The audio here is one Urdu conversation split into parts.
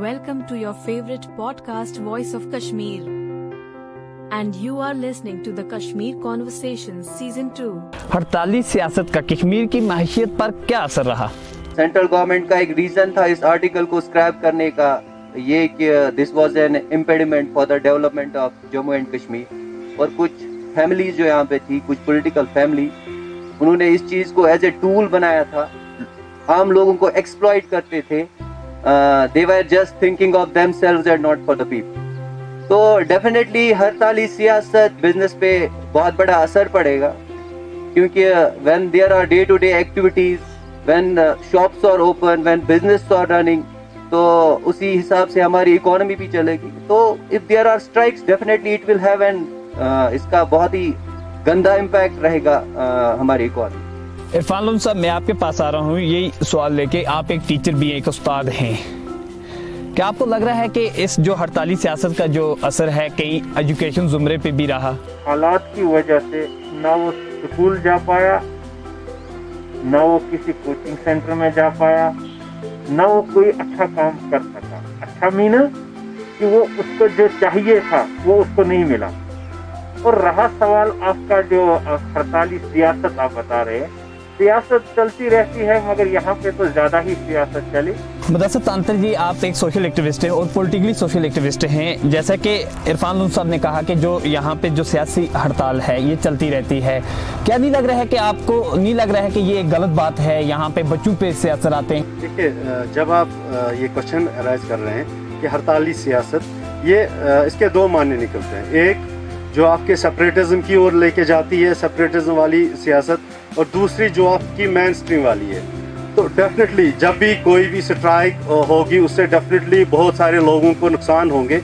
Welcome to your favourite podcast voice of Kashmir and you are listening to the Kashmir conversation season two ہڑتالی سیاست کا کشمیر کی معیشت پر کیا اثر رہا؟ سینٹرل گورنمنٹ کا ایک ریزن تھا اس آرٹیکل کو اسکریپ کرنے کا یہ کہ this was an impediment for the development of Jammu and Kashmir اور کچھ فیملیز جو یہاں پہ تھی کچھ پولیٹیکل فیملی انہوں نے اس چیز کو ایز اے ٹول بنایا تھا۔ عام لوگوں کو ایکسپلائٹ کرتے تھے۔ They were just thinking of themselves and not for the people تو ڈیفینیٹلی ہر تالی سیاست بزنس پہ بہت بڑا اثر پڑے گا. کیونکہ when there are day to day activities when shops are open when business are running تو اسی حساب سے ہماری اکانومی بھی چلے گی. تو if there are strikes definitely it will have and اس کا بہت ہی گندا امپیکٹ رہے گا uh, ہماری اکانومی عرفان لون صاحب، میں آپ کے پاس آ رہا ہوں۔ یہی سوال لے کے آپ ایک ٹیچر بھی ایک استاد ہیں۔ کیا آپ کو لگ رہا ہے کہ اس جو ہڑتالی سیاست کا جو اثر ہے، کئی ایجوکیشن زمرے پہ بھی رہا؟ حالات کی وجہ سے نہ وہ سکول جا پایا، نہ وہ کسی کوچنگ سینٹر میں جا پایا، نہ وہ کوئی اچھا کام کر سکا۔ اچھا مینا کہ وہ اس کو جو چاہیے تھا، وہ اس کو نہیں ملا۔ اور رہا سوال آپ کا جو ہڑتالی سیاست آپ بتا رہے ہیں سیاست چلتی رہتی ہے مگر یہاں پہ تو زیادہ ہی سیاست چلی۔ مدثر تانتر جی آپ ایک سوشل ایکٹیوسٹ ہیں اور پولٹیکلی سوشل ایکٹیوسٹ ہیں۔ جیسا کہ عرفان لون صاحب نے کہا کہ جو یہاں پہ جو سیاسی ہڑتال ہے یہ چلتی رہتی ہے۔ کیا نہیں لگ رہا ہے کہ آپ کو نہیں لگ رہا ہے کہ یہ ایک غلط بات ہے؟ یہاں پہ بچوں پہ سیاست آتے ہیں۔ دیکھیے جب آپ یہ کوشچن ارائز کر رہے ہیں کہ ہڑتالی سیاست یہ اس کے دو معنی نکلتے ہیں۔ ایک جو آپ کے سپریٹزم کی اور لے کے جاتی ہے سپریٹزم والی سیاست اور دوسری جو آپ کی مین سٹریم والی ہے۔ تو ڈیفینیٹلی جب بھی کوئی بھی سٹرائک ہوگی، اس سے ڈیفینیٹلی بہت سارے لوگوں کو نقصان ہوں گے۔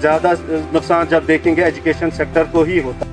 زیادہ نقصان جب دیکھیں گے ایجوکیشن سیکٹر کو ہی ہوتا